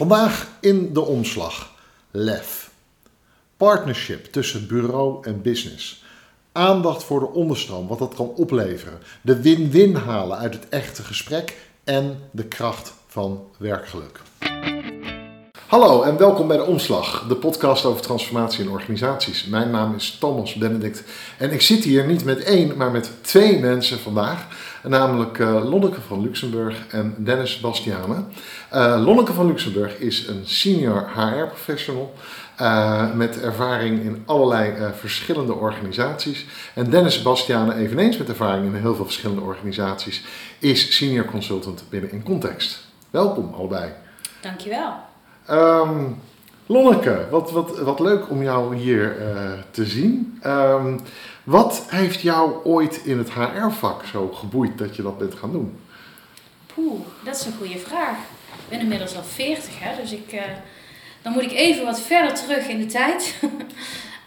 Vandaag in de omslag. LEF. Partnership tussen bureau en business. Aandacht voor de onderstroom, wat dat kan opleveren. De win-win halen uit het echte gesprek en de kracht van werkgeluk. Hallo en welkom bij de Omslag, de podcast over transformatie in organisaties. Mijn naam is Thomas Benedict en ik zit hier niet met één, maar met twee mensen vandaag. Namelijk uh, Lonneke van Luxemburg en Dennis Bastiane. Uh, Lonneke van Luxemburg is een senior HR-professional uh, met ervaring in allerlei verschillende organisaties. En Dennis Bastiane, eveneens met ervaring in heel veel verschillende organisaties, is senior consultant binnen In Context. Welkom allebei. Dankjewel. Um, Lonneke, wat, wat, wat leuk om jou hier te zien. Um, wat heeft jou ooit in het HR-vak zo geboeid dat je dat bent gaan doen? Poeh, dat is een goede vraag. Ik ben inmiddels al 40, hè, dus ik, uh, dan moet ik even wat verder terug in de tijd.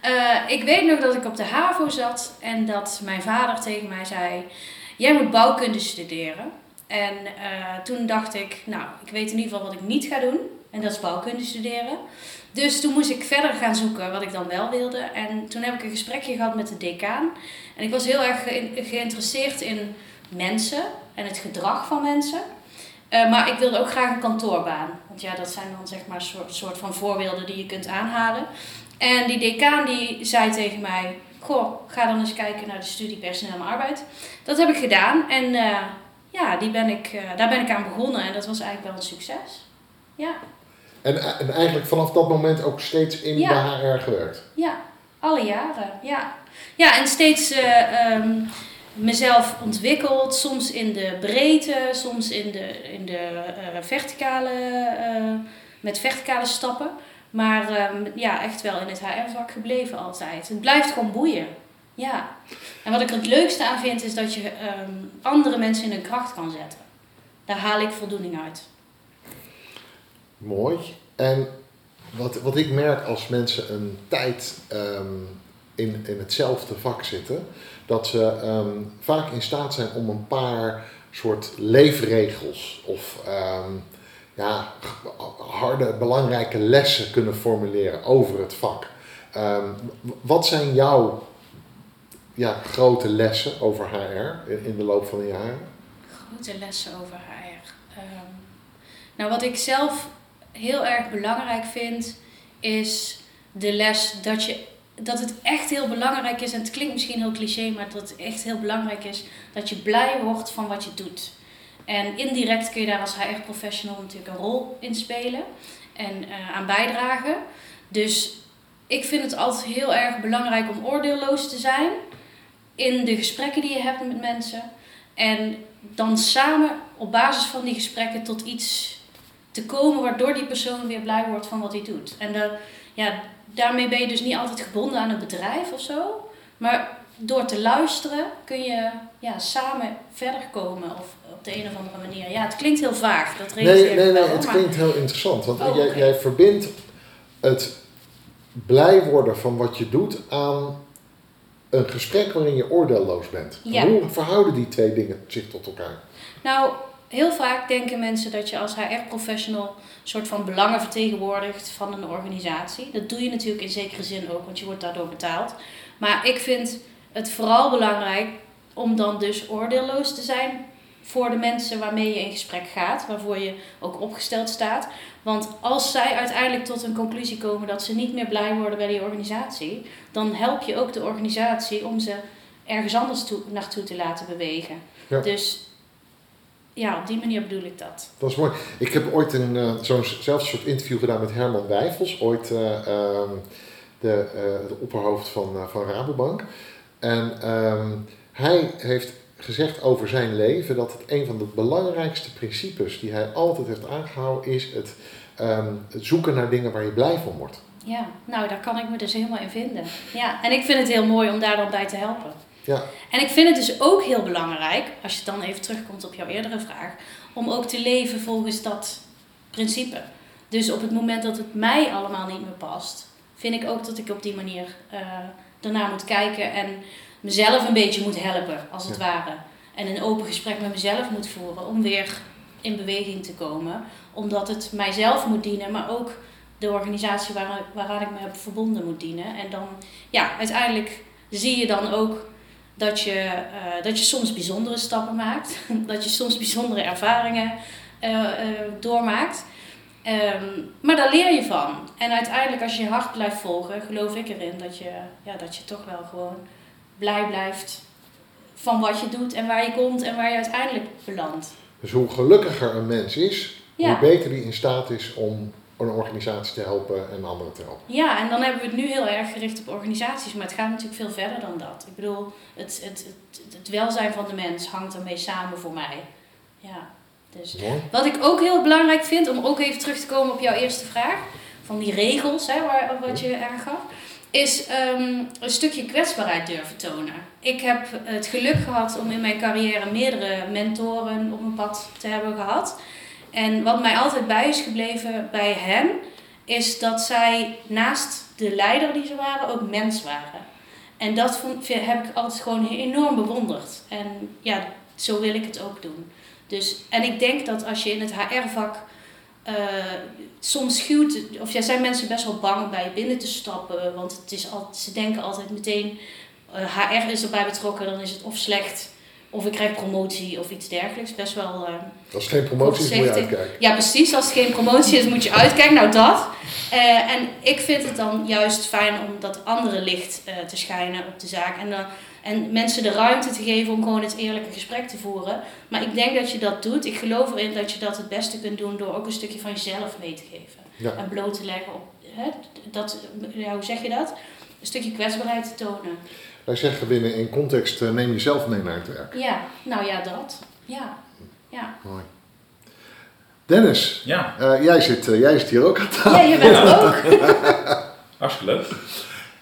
uh, ik weet nog dat ik op de HAVO zat en dat mijn vader tegen mij zei: Jij moet bouwkunde studeren. En toen dacht ik, nou, ik weet in ieder geval wat ik niet ga doen. En dat is bouwkunde studeren. Dus toen moest ik verder gaan zoeken wat ik dan wel wilde. En toen heb ik een gesprekje gehad met de decaan. En ik was heel erg geïnteresseerd in mensen en het gedrag van mensen. Uh, maar ik wilde ook graag een kantoorbaan. Want ja, dat zijn dan zeg maar soort, van voorbeelden die je kunt aanhalen. En die decaan die zei tegen mij... Goh, ga dan eens kijken naar de studie personeel en arbeid. Dat heb ik gedaan. En uh, ja, die ben ik, uh, daar ben ik aan begonnen. En dat was eigenlijk wel een succes. Ja. En, en eigenlijk vanaf dat moment ook steeds in de HR gewerkt? Ja, alle jaren, ja. Ja, en steeds uh, um, mezelf ontwikkeld, soms in de breedte, soms in de, in de uh, verticale, uh, met verticale stappen. Maar um, ja, echt wel in het HR-vak gebleven altijd. Het blijft gewoon boeien. Ja. En wat ik er het leukste aan vind, is dat je um, andere mensen in hun kracht kan zetten. Daar haal ik voldoening uit. Mooi. En wat, wat ik merk als mensen een tijd um, in, in hetzelfde vak zitten, dat ze um, vaak in staat zijn om een paar soort leefregels of um, ja, harde, belangrijke lessen kunnen formuleren over het vak. wat zijn jouw ja, grote lessen over HR in, in de loop van de jaren? Grote lessen over HR. nou, wat ik zelf heel erg belangrijk vind, is de les dat, je, dat het echt heel belangrijk is, en het klinkt misschien heel cliché, maar dat het echt heel belangrijk is dat je blij wordt van wat je doet. En indirect kun je daar als HR-professional natuurlijk een rol in spelen en uh, aan bijdragen. Dus ik vind het altijd heel erg belangrijk om oordeelloos te zijn in de gesprekken die je hebt met mensen. En dan samen op basis van die gesprekken tot iets te komen waardoor die persoon weer blij wordt van wat hij doet. En de, ja, daarmee ben je dus niet altijd gebonden aan een bedrijf of zo. Maar door te luisteren kun je ja, samen verder komen of op de een of andere manier. Ja, het klinkt heel vaag. Dat nee, nee, nee, wel, het klinkt heel interessant. Want oh, jij, okay. jij verbindt het blij worden van wat je doet aan een gesprek waarin je oordeelloos bent. Ja. Hoe verhouden die twee dingen zich tot elkaar? Nou, heel vaak denken mensen dat je als HR-professional een soort van belangen vertegenwoordigt van een organisatie. Dat doe je natuurlijk in zekere zin ook, want je wordt daardoor betaald. Maar ik vind het vooral belangrijk om dan dus oordeelloos te zijn voor de mensen waarmee je in gesprek gaat, waarvoor je ook opgesteld staat. Want als zij uiteindelijk tot een conclusie komen dat ze niet meer blij worden bij die organisatie, dan help je ook de organisatie om ze ergens anders toe, naartoe te laten bewegen. Ja. Dus ja, op die manier bedoel ik dat. Dat is mooi. Ik heb ooit een, uh, zo'nzelfde soort interview gedaan met Herman Wijfels, ooit uh, um, de, uh, de opperhoofd van, van Rabobank. En um, hij heeft gezegd over zijn leven dat het een van de belangrijkste principes die hij altijd heeft aangehouden is het, um, het zoeken naar dingen waar je blij van wordt. Ja, nou daar kan ik me dus helemaal in vinden. Ja, en ik vind het heel mooi om daar dan bij te helpen. Ja. En ik vind het dus ook heel belangrijk, als je dan even terugkomt op jouw eerdere vraag, om ook te leven volgens dat principe. Dus op het moment dat het mij allemaal niet meer past, vind ik ook dat ik op die manier uh, daarna moet kijken en mezelf een beetje moet helpen, als het ja. ware. En een open gesprek met mezelf moet voeren om weer in beweging te komen. Omdat het mijzelf moet dienen, maar ook de organisatie waar, waaraan ik me heb verbonden moet dienen. En dan, ja, uiteindelijk zie je dan ook dat je, eh, dat je soms bijzondere stappen maakt. dat je soms bijzondere ervaringen uh, doormaakt. Ehm, maar daar leer je van. En uiteindelijk als je je hart blijft volgen, geloof ik erin dat je, ja, dat je toch wel gewoon blij blijft van wat je doet en waar je komt en waar je uiteindelijk belandt. Dus hoe gelukkiger een mens is, hoe beter die in staat is om een organisatie te helpen en anderen te helpen. Ja, en dan hebben we het nu heel erg gericht op organisaties, maar het gaat natuurlijk veel verder dan dat. Ik bedoel, het, het, het, het welzijn van de mens hangt ermee samen voor mij. Ja. Dus wat ik ook heel belangrijk vind, om ook even terug te komen op jouw eerste vraag, van die regels, hè, waar, wat je aangaf, is ehm, een stukje kwetsbaarheid durven tonen. Ik heb het geluk gehad om in mijn carrière meerdere mentoren op mijn pad te hebben gehad. En wat mij altijd bij is gebleven bij hen, is dat zij naast de leider die ze waren, ook mens waren. En dat vond, heb ik altijd gewoon enorm bewonderd. En ja, zo wil ik het ook doen. Dus, en ik denk dat als je in het HR-vak eh, soms schuwt, of ja, zijn mensen best wel bang bij binnen te stappen, want het is al, ze denken altijd meteen, HR eh, is erbij betrokken, dan is het of slecht, of ik krijg promotie of iets dergelijks. Best wel. Uh, als het geen promotie is, moet je uitkijken. Ja, precies. Als het geen promotie is, moet je uitkijken. Nou, dat. en ik vind het dan juist fijn om dat andere licht te schijnen op de zaak. En dan en mensen de ruimte te geven om gewoon het eerlijke gesprek te voeren. Maar ik denk dat je dat doet. Ik geloof erin dat je dat het beste kunt doen door ook een stukje van jezelf mee te geven. En bloot te leggen op, hè, dat, ja, hoe zeg je dat? Een stukje kwetsbaarheid te tonen. Wij zeggen binnen in context, uh, neem jezelf mee naar het werk. Ja, nou ja, dat. Ja. ja. Mooi. Dennis, ja. Uh, jij, zit, uh, jij zit hier ook aan tafel. Ja, je bent er ook. Hartstikke leuk.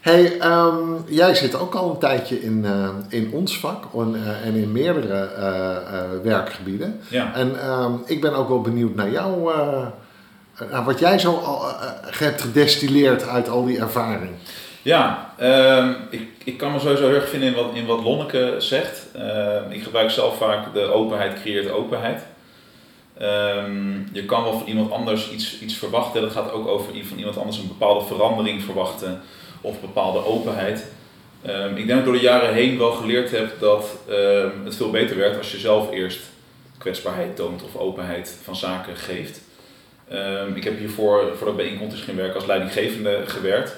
Hey, um, jij zit ook al een tijdje in, uh, in ons vak en, uh, en in meerdere uh, werkgebieden. Ja. En um, ik ben ook wel benieuwd naar jou, naar wat jij zo al hebt gedestilleerd uit al die ervaring. Ja, um, ik, ik kan me sowieso heel erg vinden in wat, in wat Lonneke zegt. ik gebruik zelf vaak de openheid creëert openheid. je kan wel van iemand anders iets, iets verwachten. Dat gaat ook over van iemand anders een bepaalde verandering verwachten of bepaalde openheid. Ehm, ik denk dat ik door de jaren heen wel geleerd heb dat ehm, het veel beter werkt als je zelf eerst kwetsbaarheid toont of openheid van zaken geeft. Ik heb hiervoor, voordat bij Incontis ging werken, als leidinggevende gewerkt.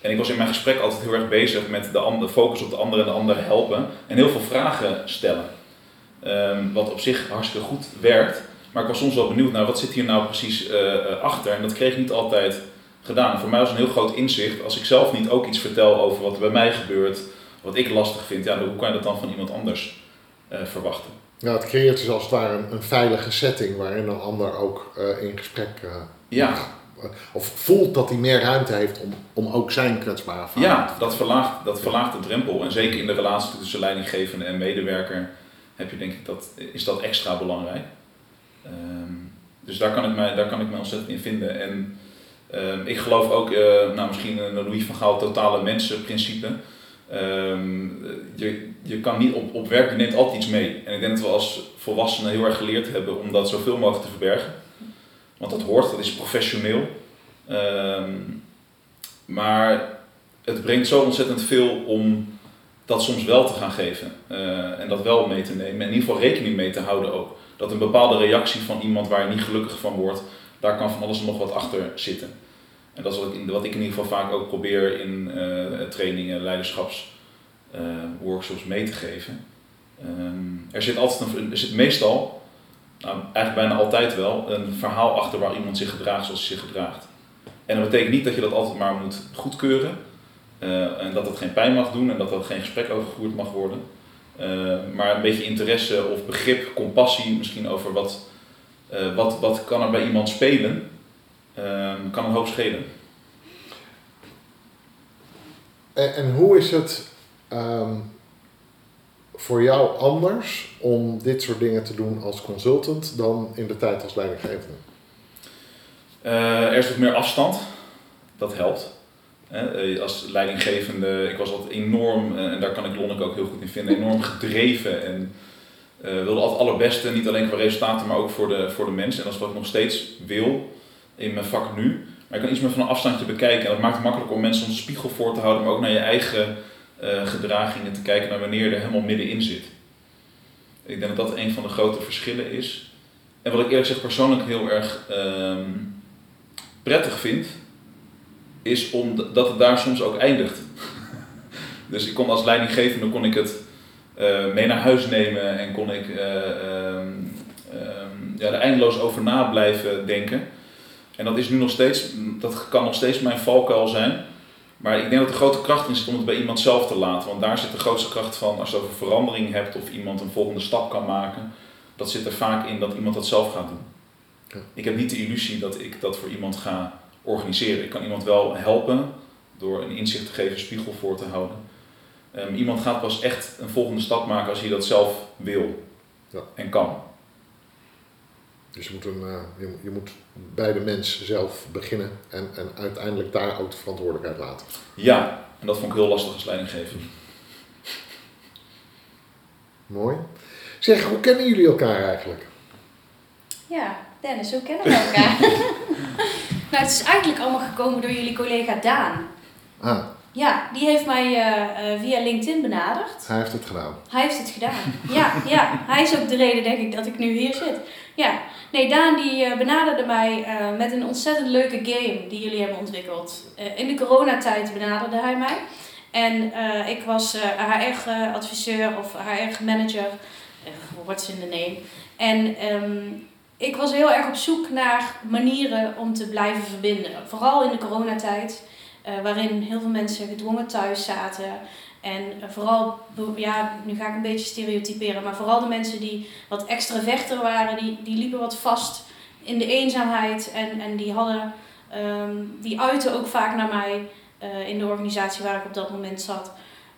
En ik was in mijn gesprek altijd heel erg bezig met de andere, focus op de ander en de ander helpen. En heel veel vragen stellen. wat op zich hartstikke goed werkt. Maar ik was soms wel benieuwd naar wat zit hier nou precies uh, achter. En dat kreeg ik niet altijd gedaan. Voor mij was een heel groot inzicht, als ik zelf niet ook iets vertel over wat er bij mij gebeurt, wat ik lastig vind, ja, hoe kan je dat dan van iemand anders uh, verwachten? Ja, het creëert dus als het ware een, een veilige setting waarin een ander ook uh, in gesprek ja. Of voelt dat hij meer ruimte heeft om, om ook zijn kwetsbare verhaal ja, dat verlaagt, dat verlaagt de drempel. En zeker in de relatie tussen leidinggevende en medewerker heb je denk ik dat, is dat extra belangrijk. Um, dus daar kan, ik mij, daar kan ik me ontzettend in vinden. En Ehm, ik geloof ook, uh, nou misschien een Louis van Gaal totale mensenprincipe. Um, je, je kan niet op, op werk, je neemt altijd iets mee. En ik denk dat we als volwassenen heel erg geleerd hebben om dat zoveel mogelijk te verbergen. Want dat hoort, dat is professioneel. Um, maar het brengt zo ontzettend veel om dat soms wel te gaan geven. Uh, en dat wel mee te nemen. En in ieder geval rekening mee te houden ook. Dat een bepaalde reactie van iemand waar je niet gelukkig van wordt, daar kan van alles en nog wat achter zitten. En dat is wat ik, wat ik in ieder geval vaak ook probeer in uh, trainingen, leiderschapsworkshops uh, mee te geven. Um, er zit altijd een, er zit meestal, nou, eigenlijk bijna altijd wel, een verhaal achter waar iemand zich gedraagt zoals hij zich gedraagt. En dat betekent niet dat je dat altijd maar moet goedkeuren. Uh, en dat het geen pijn mag doen en dat er geen gesprek over gevoerd mag worden. Uh, maar een beetje interesse of begrip, compassie misschien over wat, uh, wat, wat kan er bij iemand spelen um, kan een hoop schelen. En, en hoe is het um, voor jou anders om dit soort dingen te doen als consultant dan in de tijd als leidinggevende? Uh, er is wat meer afstand, dat helpt. Uh, als leidinggevende, ik was altijd enorm, uh, en daar kan ik Lonneke ook heel goed in vinden, enorm gedreven en wilde altijd het allerbeste, niet alleen qua resultaten, maar ook voor de, voor de mensen. En dat is wat ik nog steeds wil in mijn vak nu. Maar je kan iets meer van een afstandje bekijken. En dat maakt het makkelijk om mensen een spiegel voor te houden, maar ook naar je eigen gedragingen te kijken naar wanneer je er helemaal middenin zit. Ik denk dat dat een van de grote verschillen is. En wat ik eerlijk gezegd persoonlijk heel erg uh, prettig vind, is omdat het daar soms ook eindigt. dus ik kon als leidinggevende kon ik het uh, mee naar huis nemen en kon ik uh, um, um, ja, er eindeloos over na blijven denken. En dat is nu nog steeds, dat kan nog steeds mijn valkuil zijn. Maar ik denk dat de grote kracht in zit om het bij iemand zelf te laten. Want daar zit de grootste kracht van als je over verandering hebt of iemand een volgende stap kan maken. Dat zit er vaak in dat iemand dat zelf gaat doen. Ik heb niet de illusie dat ik dat voor iemand ga organiseren. Ik kan iemand wel helpen door een inzicht te geven, spiegel voor te houden. Um, iemand gaat pas echt een volgende stap maken als hij dat zelf wil ja. en kan. Dus je moet, een, uh, je, je, moet bij de mens zelf beginnen en, en uiteindelijk daar ook de verantwoordelijkheid laten. Ja, en dat vond ik heel lastig als leidinggever. Mooi. Zeg, hoe kennen jullie elkaar eigenlijk? Ja, Dennis, hoe kennen we elkaar? nou, het is eigenlijk allemaal gekomen door jullie collega Daan. Ah. Ja, die heeft mij uh, uh, via LinkedIn benaderd. Hij heeft het gedaan. Hij heeft het gedaan. Ja, ja, hij is ook de reden, denk ik, dat ik nu hier zit. Ja, nee, Daan die uh, benaderde mij met een ontzettend leuke game die jullie hebben ontwikkeld. in de coronatijd benaderde hij mij. En ik was HR-adviseur of HR-manager, what's in the name. En um, ik was heel erg op zoek naar manieren om te blijven verbinden. Vooral in de coronatijd. Uh, waarin heel veel mensen gedwongen thuis zaten. En uh, vooral, ja, nu ga ik een beetje stereotyperen, maar vooral de mensen die wat extraverter waren, die, die liepen wat vast in de eenzaamheid. En, en die hadden, um, die uiten ook vaak naar mij uh, in de organisatie waar ik op dat moment zat.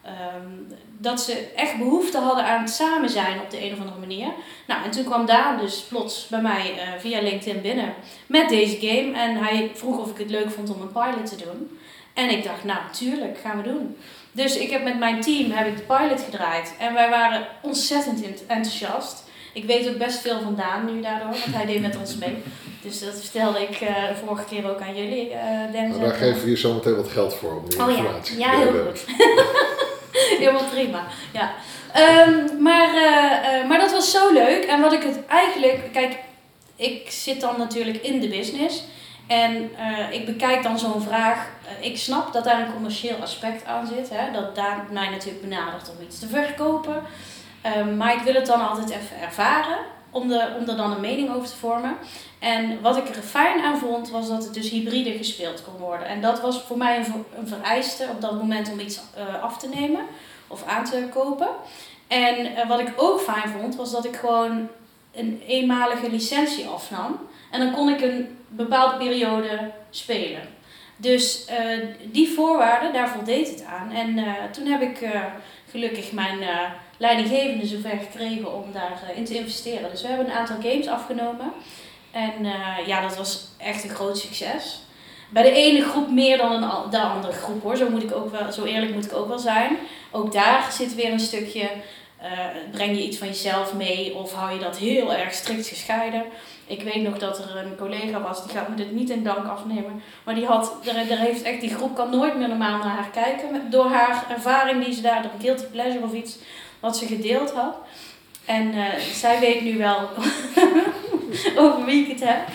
Um, dat ze echt behoefte hadden aan het samen zijn op de een of andere manier. Nou, en toen kwam Daan dus plots bij mij uh, via LinkedIn binnen met deze game. En hij vroeg of ik het leuk vond om een pilot te doen. En ik dacht, nou, tuurlijk, gaan we doen. Dus ik heb met mijn team heb ik de pilot gedraaid. En wij waren ontzettend enthousiast. Ik weet ook best veel van Daan nu daardoor, want hij deed met ons mee. Dus dat vertelde ik uh, vorige keer ook aan jullie, uh, Dennis. Nou, daar geven we je zo meteen wat geld voor om die oh, informatie. Ja, ja heel goed. Helemaal prima, ja. Um, maar, uh, maar dat was zo leuk. En wat ik het eigenlijk... Kijk, ik zit dan natuurlijk in de business. En uh, ik bekijk dan zo'n vraag. Uh, ik snap dat daar een commercieel aspect aan zit. Hè, dat daar mij natuurlijk benadert om iets te verkopen. Um, maar ik wil het dan altijd even ervaren. Om, de, om er dan een mening over te vormen. En wat ik er fijn aan vond, was dat het dus hybride gespeeld kon worden. En dat was voor mij een, vereiste op dat moment om iets uh, af te nemen of aan te kopen. En wat ik ook fijn vond, was dat ik gewoon een eenmalige licentie afnam. En dan kon ik een bepaalde periode spelen. Dus uh, die voorwaarden, daar voldeed het aan. En toen heb ik gelukkig mijn leidinggevende zover gekregen om daarin te investeren. Dus we hebben een aantal games afgenomen. En ja, dat was echt een groot succes. Bij de ene groep meer dan de andere groep hoor. Zo, moet ik ook wel, zo eerlijk moet ik ook wel zijn. Ook daar zit weer een stukje. breng je iets van jezelf mee of hou je dat heel erg strikt gescheiden? Ik weet nog dat er een collega was, die gaat me dit niet in dank afnemen. Maar die had, er, heeft echt, die groep kan nooit meer normaal naar haar kijken. Door haar ervaring die ze daar, door guilty pleasure of iets, wat ze gedeeld had. En uh, zij weet nu wel over wie ik het heb.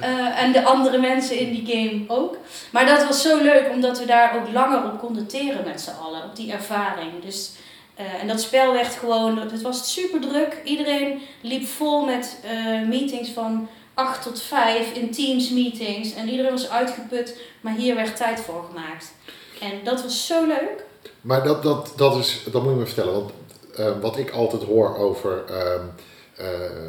Uh, en de andere mensen in die game ook. Maar dat was zo leuk, omdat we daar ook langer op konden teren met z'n allen. Op die ervaring. Dus uh, en dat spel werd gewoon, het was super druk. Iedereen liep vol met uh, meetings van 8 tot 5 in Teams meetings. En iedereen was uitgeput, maar hier werd tijd voor gemaakt. En dat was zo leuk. Maar dat, dat, dat, is, dat moet je me vertellen, want wat ik altijd hoor over ehm, uh,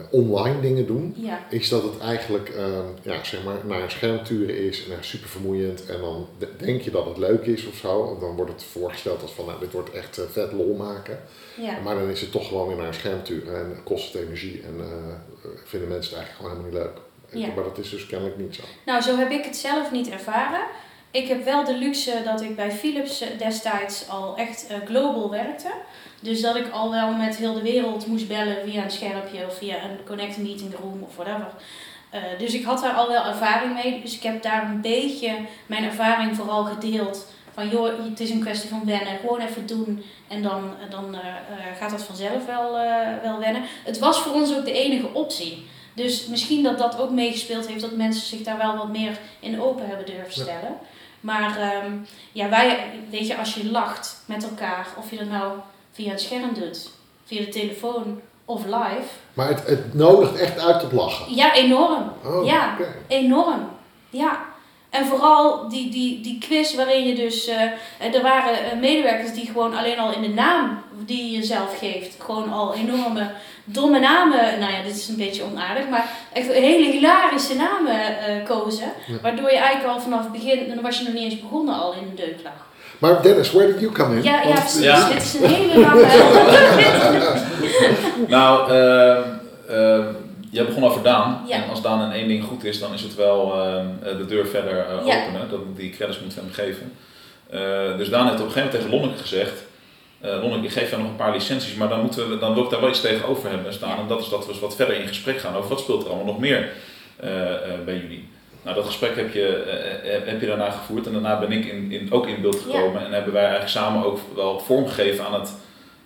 online dingen doen, ja. is dat het eigenlijk uh, ja, zeg maar, naar een scherm turen is en super vermoeiend. En dan denk je dat het leuk is of zo. En dan wordt het voorgesteld als van nou, dit wordt echt uh, vet lol maken. Ja. Maar dan is het toch gewoon weer naar een scherm turen en kost het energie en vinden mensen het eigenlijk gewoon helemaal niet leuk. Ja. Maar dat is dus kennelijk niet zo. Nou, zo heb ik het zelf niet ervaren. Ik heb wel de luxe dat ik bij Philips destijds al echt global werkte. Dus dat ik al wel met heel de wereld moest bellen via een schermpje of via een connect meeting room of whatever. Uh, dus ik had daar al wel ervaring mee. Dus ik heb daar een beetje mijn ervaring vooral gedeeld. Van joh, het is een kwestie van wennen. Gewoon even doen. En dan, dan uh, gaat dat vanzelf wel, wel wennen. Het was voor ons ook de enige optie. Dus misschien dat dat ook meegespeeld heeft dat mensen zich daar wel wat meer in open hebben durven stellen. Maar um, ja, wij, weet je, als je lacht met elkaar, of je dat nou via het scherm doet, via de telefoon of live. Maar het, het nodigt echt uit tot lachen? Ja, enorm. Oh, ja, enorm. Ja. En vooral die, die, die quiz waarin je dus, uh, er waren eh, medewerkers die gewoon alleen al in de naam die je zelf geeft, gewoon al enorme domme namen, nou ja, dit is een beetje onaardig, maar echt hele hilarische namen uh, kozen. Waardoor je eigenlijk al vanaf het begin, dan was je nog niet eens begonnen al in de deuk lag. Maar Dennis, where did you come in? Ja, ja precies. Ja. Dit is een hele lange... nou, uh, uh, jij begon over Daan. Ja. En als Daan in één ding goed is, dan is het wel ehm, de deur verder ja. openen. Dat die credits moet hem geven. dus Daan heeft op een gegeven moment tegen Lonneke gezegd uh, ik geef jou nog een paar licenties, maar dan, moeten we, dan wil ik daar wel iets tegenover hebben staan. En dat is dat we wat verder in gesprek gaan over wat speelt er allemaal nog meer uh, uh, bij jullie. Nou, dat gesprek heb je, heb je daarna gevoerd en daarna ben ik in, in, ook in beeld gekomen en hebben wij eigenlijk samen ook wel vormgegeven aan het,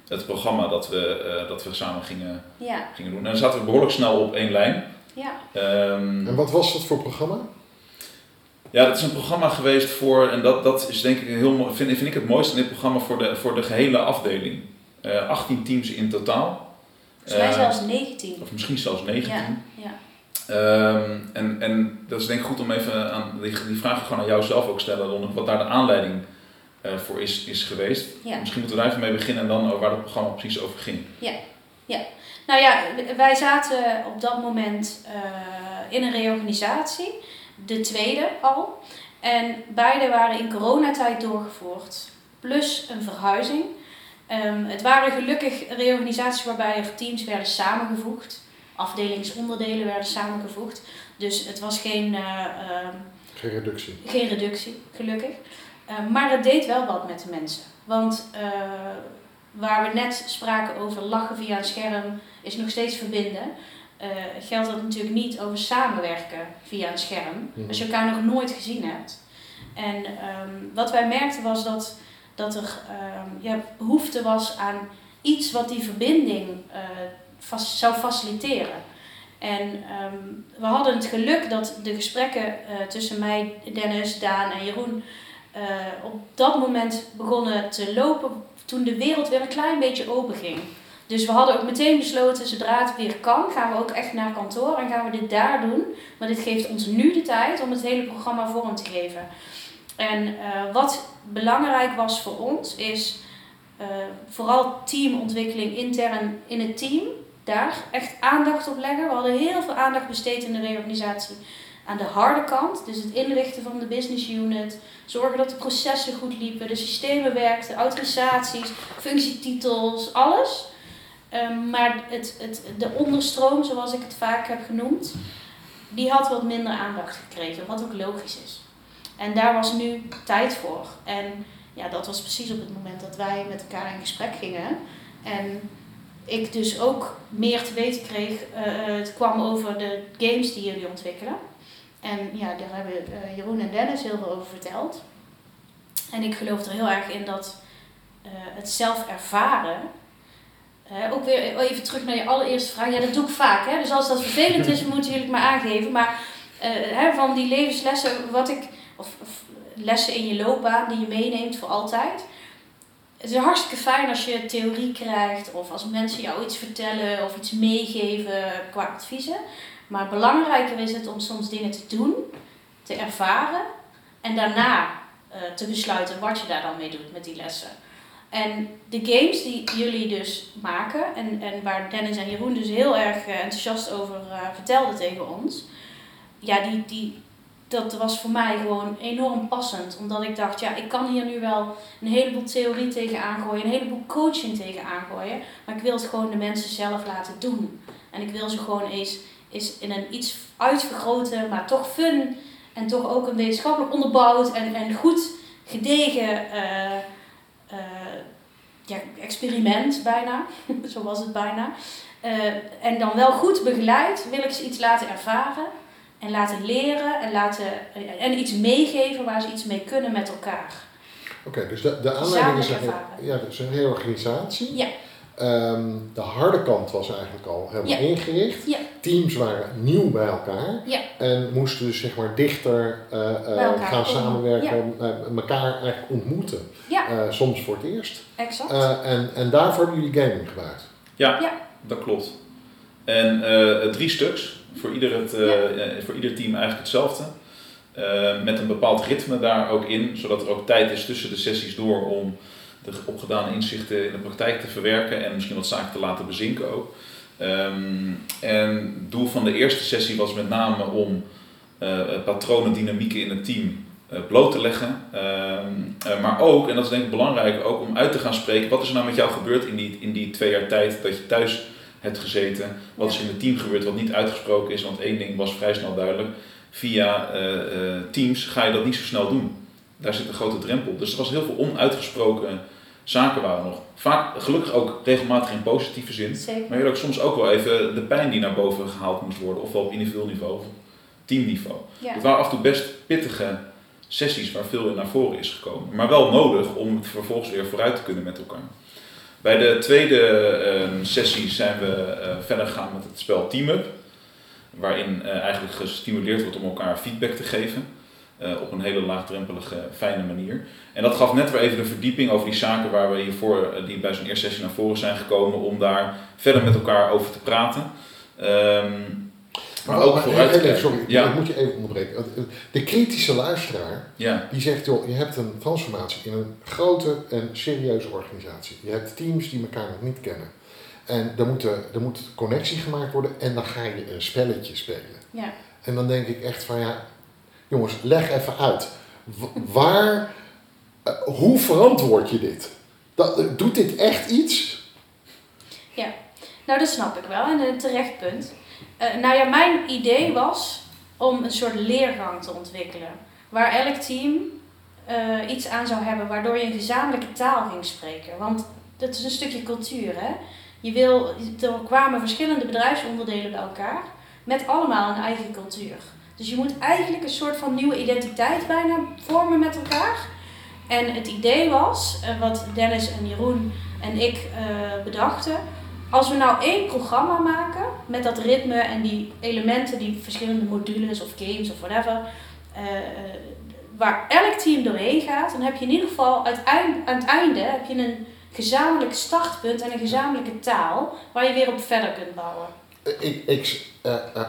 het programma dat we, dat we samen gingen, ja. gingen doen. En dan zaten we behoorlijk snel op één lijn. Ja. Um, en wat was dat voor programma? Ja, dat is een programma geweest voor, en dat, dat is denk ik heel mooi, vind, vind ik het mooiste in dit programma voor de, voor de gehele afdeling. Uh, eh, 18 teams in totaal. Volgens mij uh, zelfs 19. Of misschien zelfs 19. Ja, ja. Um, en, en dat is denk ik goed om even aan die, die vraag gewoon aan jou zelf ook stellen, Ron, wat daar de aanleiding uh, voor is, is geweest. Ja. Misschien moeten we daar even mee beginnen en dan waar het programma precies over ging. Ja, ja. Nou ja, wij zaten op dat moment in een reorganisatie de tweede al. En beide waren in coronatijd doorgevoerd, plus een verhuizing. Um, het waren gelukkig reorganisaties waarbij er teams werden samengevoegd, afdelingsonderdelen werden samengevoegd. Dus het was geen. Uh, geen reductie. Geen reductie, gelukkig. Um, maar het deed wel wat met de mensen. Want uh, waar we net spraken over lachen via een scherm, is nog steeds verbinden uh, geldt dat natuurlijk niet over samenwerken via een scherm, mhm. als je elkaar nog nooit gezien hebt. En um, wat wij merkten was dat, dat er um, ja, behoefte was aan iets wat die verbinding uh, vast, zou faciliteren. En um, we hadden het geluk dat de gesprekken uh, tussen mij, Dennis, Daan en Jeroen op dat moment begonnen te lopen toen de wereld weer een klein beetje open ging. Dus we hadden ook meteen besloten, zodra het weer kan, gaan we ook echt naar kantoor en gaan we dit daar doen. Maar dit geeft ons nu de tijd om het hele programma vorm te geven. En uh, wat belangrijk was voor ons is vooral teamontwikkeling intern in het team. Daar echt aandacht op leggen. We hadden heel veel aandacht besteed in de reorganisatie aan de harde kant. Dus het inrichten van de business unit. Zorgen dat de processen goed liepen, de systemen werkten, autorisaties, functietitels, alles. Ehm, maar het, het, de onderstroom, zoals ik het vaak heb genoemd, die had wat minder aandacht gekregen, wat ook logisch is. En daar was nu tijd voor. En ja, dat was precies op het moment dat wij met elkaar in gesprek gingen. En ik dus ook meer te weten kreeg. Uh, het kwam over de games die jullie ontwikkelen. En ja, daar hebben uh, Jeroen en Dennis heel veel over verteld. En ik geloof er heel erg in dat uh, het zelf ervaren ook weer even terug naar je allereerste vraag. Ja, dat doe ik vaak. Hè? Dus als dat vervelend is, moeten jullie het maar aangeven. Maar hè, van die levenslessen, wat ik, of, of, lessen in je loopbaan die je meeneemt voor altijd. Het is hartstikke fijn als je theorie krijgt of als mensen jou iets vertellen of iets meegeven qua adviezen. Maar belangrijker is het om soms dingen te doen, te ervaren en daarna uh, te besluiten wat je daar dan mee doet met die lessen. En de games die jullie dus maken, en, en waar Dennis en Jeroen dus heel erg eh, enthousiast over uh, vertelden tegen ons, ja, die, die, dat was voor mij gewoon enorm passend. Omdat ik dacht, ja, ik kan hier nu wel een heleboel theorie tegen aangooien, een heleboel coaching tegen aangooien, maar ik wil het gewoon de mensen zelf laten doen. En ik wil ze gewoon eens, eens in een iets uitvergroten, maar toch fun en toch ook een wetenschappelijk onderbouwd en, en goed gedegen. Uh, ja, experiment bijna, zo was het bijna. Eh, en dan wel goed begeleid wil ik ze iets laten ervaren en laten leren en, laten, en iets meegeven waar ze iets mee kunnen met elkaar. Oké, dus de, de aanleiding is, een, ja, dus een reorganisatie. Ja. Ehm, de harde kant was eigenlijk al helemaal Ja. ingericht. Ja. Teams waren nieuw bij elkaar. Ja. En moesten dus zeg maar dichter eh, eh, gaan samenwerken, eh, elkaar eigenlijk ontmoeten. Ja. Eh, soms voor het eerst. Exact. Eh, en, en daarvoor hebben jullie gaming gebruikt. Ja, Ja. dat klopt. En eh, drie stuks, voor ieder, het, eh, Ja. eh, voor ieder team eigenlijk hetzelfde. Met een bepaald ritme daar ook in, zodat er ook tijd is tussen de sessies door om de opgedane inzichten in de praktijk te verwerken en misschien wat zaken te laten bezinken ook. Ehm, en het doel van de eerste sessie was met name om patronen, dynamieken in het team bloot te leggen. Ehm, eh, maar ook, en dat is denk ik belangrijk, ook om uit te gaan spreken, wat is er nou met jou gebeurd in die, in die twee jaar tijd dat je thuis hebt gezeten? Wat is in het team gebeurd wat niet uitgesproken is? Want één ding was vrij snel duidelijk. Via eh, eh, Teams ga je dat niet zo snel doen. Daar zit een grote drempel. Dus er was heel veel onuitgesproken zaken waren nog. Vaak gelukkig ook regelmatig in positieve zin. Zeker. Maar je had ook soms ook wel even de pijn die naar boven gehaald moest worden. Ofwel op individueel niveau of teamniveau. Ja. Het waren af en toe best pittige sessies waar veel in naar voren is gekomen. Maar wel nodig om het vervolgens weer vooruit te kunnen met elkaar. Bij de tweede ehm, sessie zijn we eh, verder gegaan met het spel Team Up. Waarin eh, eigenlijk gestimuleerd wordt om elkaar feedback te geven. eh, op een hele laagdrempelige, fijne manier. En dat gaf net weer even de verdieping over die zaken waar we hiervoor, die bij zo'n eerste sessie naar voren zijn gekomen, om daar verder met elkaar over te praten. Ehm, maar ook vooruit even, kijken. sorry, Ja. ik moet je even onderbreken. De kritische luisteraar, ja, die zegt, joh, je hebt een transformatie in een grote en serieuze organisatie. Je hebt teams die elkaar nog niet kennen. En er moet, er moet connectie gemaakt worden en dan ga je een spelletje spelen. Ja. En dan denk ik echt van, ja, jongens, leg even uit. Waar, eh, hoe verantwoord je dit? Dat, eh, doet dit echt iets? Nou, dat snap ik wel en een terecht punt. Eh, nou ja, mijn idee was om een soort leergang te ontwikkelen. Waar elk team eh, iets aan zou hebben waardoor je een gezamenlijke taal ging spreken. Want dat is een stukje cultuur, hè. Je wil, er kwamen verschillende bedrijfsonderdelen bij elkaar met allemaal een eigen cultuur. Dus je moet eigenlijk een soort van nieuwe identiteit bijna vormen met elkaar. En het idee was, eh, wat Dennis en Jeroen en ik bedachten, als we nou één programma maken met dat ritme en die elementen, die verschillende modules of games of whatever, eh, eh, waar elk team doorheen gaat, dan heb je in ieder geval aan het einde heb je een gezamenlijk startpunt en een gezamenlijke taal waar je weer op verder kunt bouwen. Eh, Ik, ik,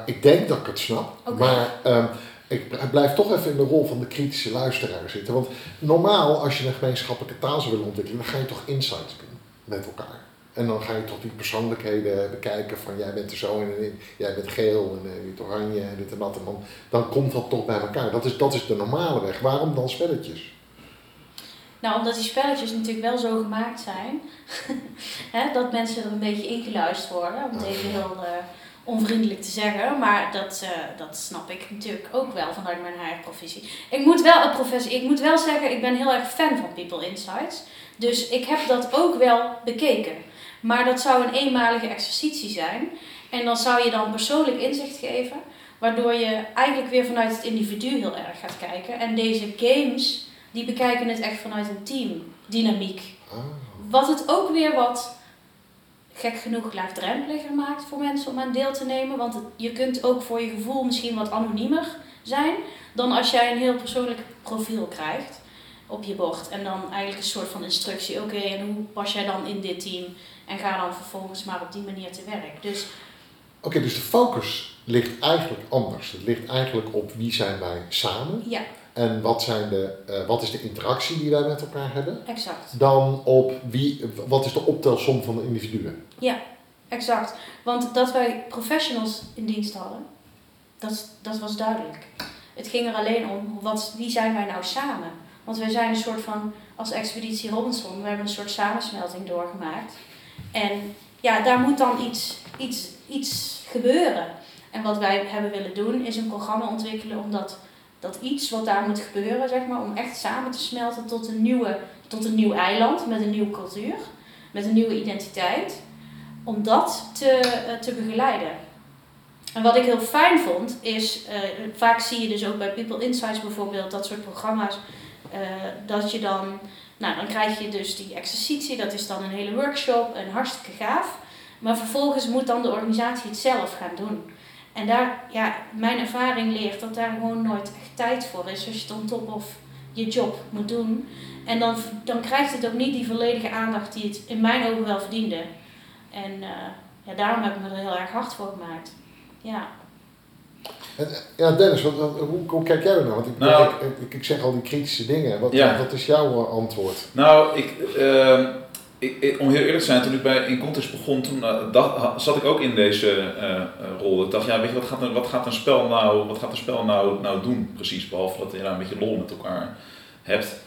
ik denk dat ik het snap, maar ehm, ik blijf toch even in de rol van de kritische luisteraar zitten. Want normaal, als je een gemeenschappelijke taal zou willen ontwikkelen, dan ga je toch insights doen met elkaar. En dan ga je toch die persoonlijkheden bekijken van jij bent er zo en jij bent geel en eh, je bent oranje en dit en dat. Dan, komt dat toch bij elkaar. Dat is, dat is de normale weg. Waarom dan spelletjes? Nou, omdat die spelletjes natuurlijk wel zo gemaakt zijn, hè, dat mensen er een beetje ingeluisterd worden, om het even heel eh, onvriendelijk te zeggen. Maar dat, eh, dat snap ik natuurlijk ook wel vanuit mijn eigen professie. Ik moet, wel, professie, ik moet wel zeggen, ik ben heel erg fan van People Insights. Dus ik heb dat ook wel bekeken. Maar dat zou een eenmalige exercitie zijn. En dan zou je dan persoonlijk inzicht geven, waardoor je eigenlijk weer vanuit het individu heel erg gaat kijken. En deze games, die bekijken het echt vanuit een teamdynamiek. Ah, Wat het ook weer wat gek genoeg laagdrempeliger maakt voor mensen om aan deel te nemen. Want het- je kunt ook voor je gevoel misschien wat anoniemer zijn dan als jij een heel persoonlijk profiel krijgt op je bord. En dan eigenlijk een soort van instructie. Oké, en hoe pas jij dan in dit team? En ga dan vervolgens maar op die manier te werk. Dus Oké, dus de focus ligt eigenlijk anders. Het ligt eigenlijk op wie zijn wij samen ja, en wat, zijn de, eh, wat is de interactie die wij met elkaar hebben. exact. dan op wie, wat is de optelsom van de individuen. Exact. Want dat wij professionals in dienst hadden, dat, dat was duidelijk. Het ging er alleen om, wat, wie zijn wij nou samen? Want wij zijn een soort van, als Expeditie Robinson, we hebben een soort samensmelting doorgemaakt. En ja, daar moet dan iets, iets, iets gebeuren. En wat wij hebben willen doen, is een programma ontwikkelen om dat, dat iets wat daar moet gebeuren, zeg maar, om echt samen te smelten tot een, nieuwe, tot een nieuw eiland met een nieuwe cultuur. met een nieuwe identiteit, om dat te, eh, te begeleiden. En wat ik heel fijn vond, is, eh, vaak zie je dus ook bij People Insights bijvoorbeeld, dat soort programma's, eh, dat je dan, nou dan krijg je dus die exercitie, dat is dan een hele workshop en hartstikke gaaf. Maar vervolgens moet dan de organisatie het zelf gaan doen. En daar, ja, mijn ervaring leert dat daar gewoon nooit echt tijd voor is als je dan top of je job moet doen. En dan, dan krijgt het ook niet die volledige aandacht die het in mijn ogen wel verdiende. En uh, ja, daarom heb ik me er heel erg hard voor gemaakt. Ja. En, ja, Dennis, wat, hoe, hoe, kijk jij er nou? Want ik, nou, ik, ik, ik, zeg al die kritische dingen. Wat, ja. wat is jouw antwoord? Nou, ik, uh, ik, om heel eerlijk te zijn, toen ik bij In Context begon, toen uh, dacht, zat ik ook in deze uh, rol. Ik dacht, ja, weet je, wat gaat, een, wat gaat een spel nou, wat gaat een spel nou, nou doen precies? Behalve dat je daar een beetje lol met elkaar hebt.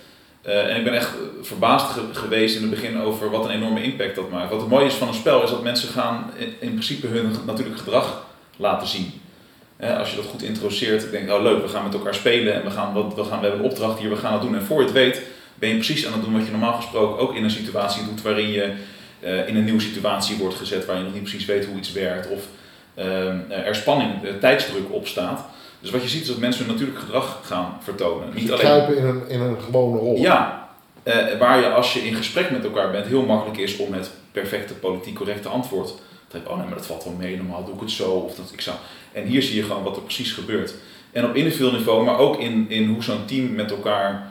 Uh, en ik ben echt verbaasd geweest in het begin over wat een enorme impact dat maakt. Wat het mooie is van een spel is dat mensen gaan in, in principe hun natuurlijk gedrag laten zien. Als je dat goed introduceert, ik denk, oh leuk, we gaan met elkaar spelen en we, gaan, wat, we, gaan, we hebben een opdracht hier, we gaan het doen. En voor je het weet, ben je precies aan het doen wat je normaal gesproken ook in een situatie doet waarin je uh, in een nieuwe situatie wordt gezet, waar je nog niet precies weet hoe iets werkt of uh, er spanning, tijdsdruk op staat. Dus wat je ziet is dat mensen hun natuurlijk gedrag gaan vertonen. Niet alleen... kruipen in een, in een gewone rol. Ja, waar je als je in gesprek met elkaar bent heel makkelijk is om het perfecte politiek correcte antwoord te hebben. Oh nee, maar dat valt wel mee, normaal doe ik het zo. Of dat ik zou. En hier zie je gewoon wat er precies gebeurt. En op individueel niveau, maar ook in, in hoe zo'n team met elkaar